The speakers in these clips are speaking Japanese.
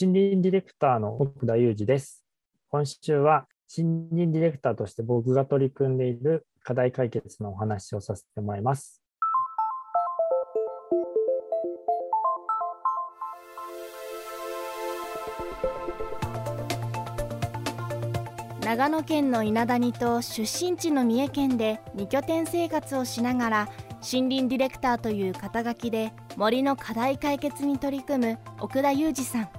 森林ディレクターの奥田裕二です。今週は森林ディレクターとして僕が取り組んでいる課題解決のお話をさせてもらいます。長野県の稲谷と出身地の三重県で2拠点生活をしながら森林ディレクターという肩書きで森の課題解決に取り組む奥田裕二さん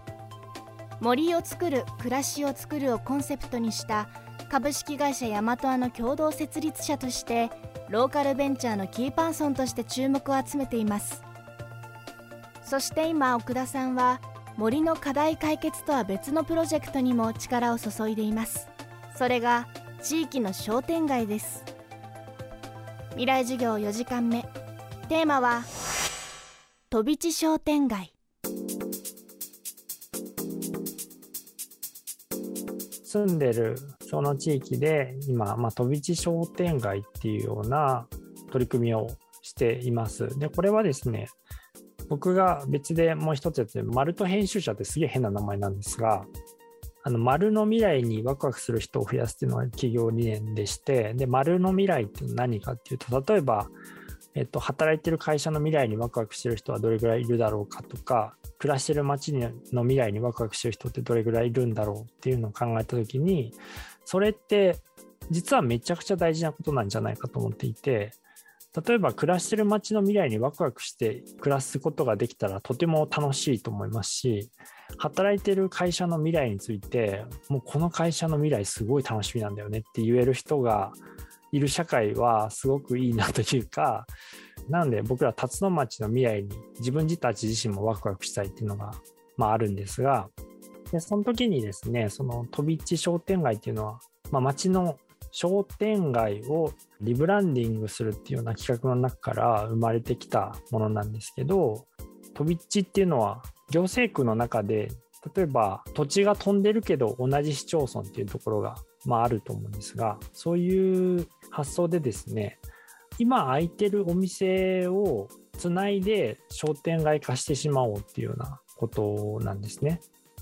森を作る暮らしを作るをコンセプトにした株式会社ヤマトアの共同設立者としてローカルベンチャーのキーパーソンとして注目を集めています。そして今奥田さんは森の課題解決とは別のプロジェクトにも力を注いでいます。それが地域の商店街です。未来授業4時間目。テーマは飛び地商店街。住んでるその地域で今、まあ、飛び地商店街っていうような取り組みをしています。で、これはですね、僕が別でもう一つやって、マルト編集者ってすげえ変な名前なんですが、あの丸の未来にワクワクする人を増やすっていうのは企業理念でして、で、丸の未来って何かっていうと、例えば、えっと、働いてる会社の未来にワクワクしてる人はどれぐらいいるだろうかとか、暮らしてる街の未来にワクワクしてる人ってどれぐらいいるんだろうっていうのを考えた時に、それって実はめちゃくちゃ大事なことなんじゃないかと思っていて、例えば暮らしてる街の未来にワクワクして暮らすことができたらとても楽しいと思いますし、働いてる会社の未来について、もうこの会社の未来すごい楽しみなんだよねって言える人がいる社会はすごくいいなというか、なので僕ら辰野町の未来に自分たち自身もワクワクしたいっていうのが、まあ、あるんですが、でその時にですね、その飛び地商店街っていうのは、まあ、町の商店街をリブランディングするっていうような企画の中から生まれてきたものなんですけど、飛び地っていうのは行政区の中で例えば土地が飛んでるけど同じ市町村っていうところが、まあ、あると思うんですがそういう発想でですね今空いてるお店をつないで商店街化してしまおうっていうようなことなんですね。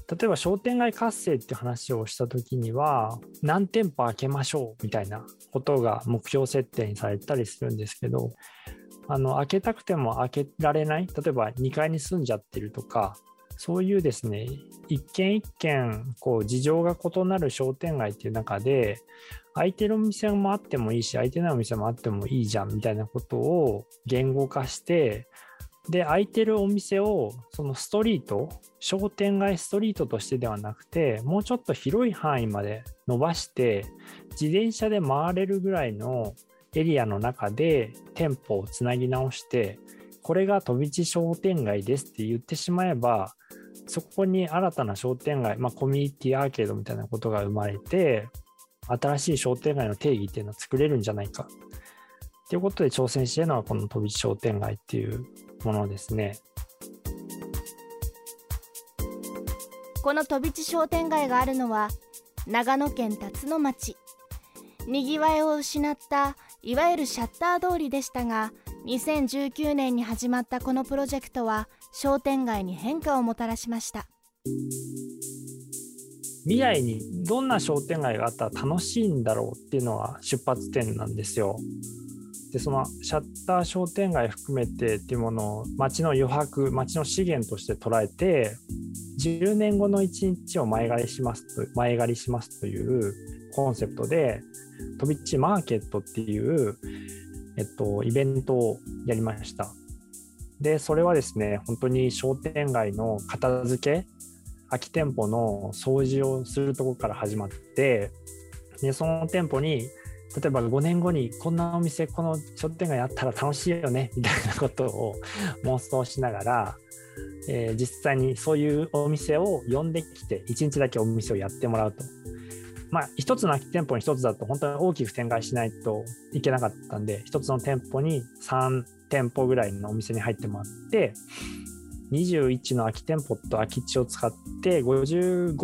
例えば商店街活性って話をした時には何店舗開けましょうみたいなことが目標設定にされたりするんですけどあの開けたくても開けられない例えば2階に住んじゃってるとかそういうですね一軒一軒こう事情が異なる商店街っていう中で空いてるお店もあってもいいし空いてないお店もあってもいいじゃんみたいなことを言語化してで空いてるお店をそのストリート商店街ストリートとしてではなくてもうちょっと広い範囲まで伸ばして自転車で回れるぐらいのエリアの中で店舗をつなぎ直してこれが飛び地商店街ですって言ってしまえばそこに新たな商店街、まあ、コミュニティアーケードみたいなことが生まれて新しい商店街の定義っていうのを作れるんじゃないかということで挑戦しているのはこの飛び地商店街っていうものですね。この飛び地商店街があるのは長野県辰野町にぎわいを失ったいわゆるシャッター通りでしたが2019年に始まったこのプロジェクトは商店街に変化をもたらしました未来にどんな商店街があったら楽しいんだろうっていうのは出発点なんですよ。でそのシャッター商店街含めてっていうものを街の余白街の資源として捉えて10年後の1日を前借りしますと前借りしますというコンセプトで飛び地マーケットっていう、えっと、イベントをやりました。で、それはですね、本当に商店街の片付け、空き店舗の掃除をするところから始まって、で、その店舗に、例えば5年後にこんなお店、この商店街あったら楽しいよね、みたいなことを妄想しながら、えー、実際にそういうお店を呼んできて、1日だけお店をやってもらうと。まあ、一つの空き店舗に一つだと本当に大きく展開しないといけなかったんで、一つの店舗に3店舗ぐらいのお店に入ってもらって、21の空き店舗と空き地を使って55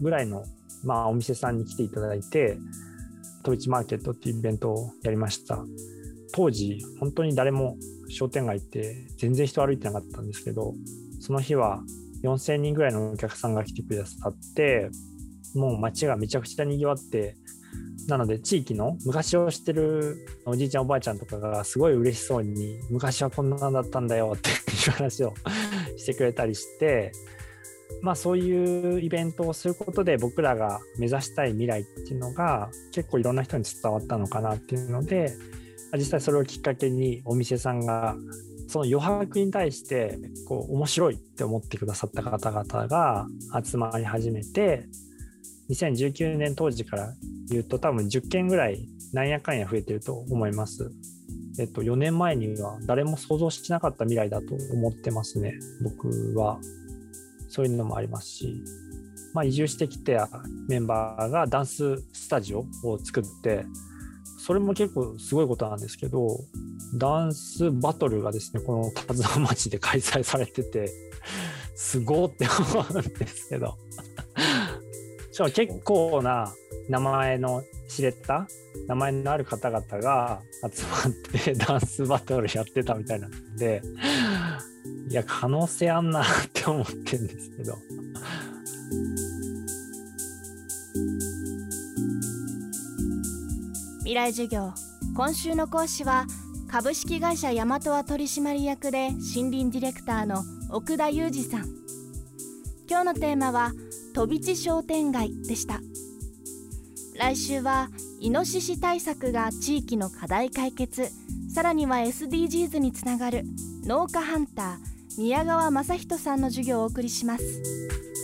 ぐらいの、まあ、お店さんに来ていただいて、トビチマーケットっていうイベントをやりました。当時、本当に誰も商店街って全然人歩いてなかったんですけど、その日は4000人ぐらいのお客さんが来てくださってもう街がめちゃくちゃにぎわってなので地域の昔を知ってるおじいちゃんおばあちゃんとかがすごい嬉しそうに昔はこんなんだったんだよっていう話をしてくれたりして まあそういうイベントをすることで僕らが目指したい未来っていうのが結構いろんな人に伝わったのかなっていうので実際それをきっかけにお店さんがその余白に対してこう面白いって思ってくださった方々が集まり始めて2019年当時から言うと多分10件ぐらいなんやかんや増えてると思います。えっと、4年前には誰も想像しなかった未来だと思ってますね、僕は。そういうのもありますし、まあ、移住してきたメンバーがダンススタジオを作って、それも結構すごいことなんですけど、ダンスバトルがですね、この田沢町で開催されてて、すごって思うんですけど。しかも結構な名前の知れた名前のある方々が集まって ダンスバトルやってたみたいなんで、いや、可能性あんなって思ってるんですけど。未来授業。今週の講師は株式会社大和は取締役で森林ディレクターの奥田裕二さん。今日のテーマは飛び地商店街でした。来週はイノシシ対策が地域の課題解決さらには SDGs につながる農家ハンター宮川雅人さんの授業をお送りします。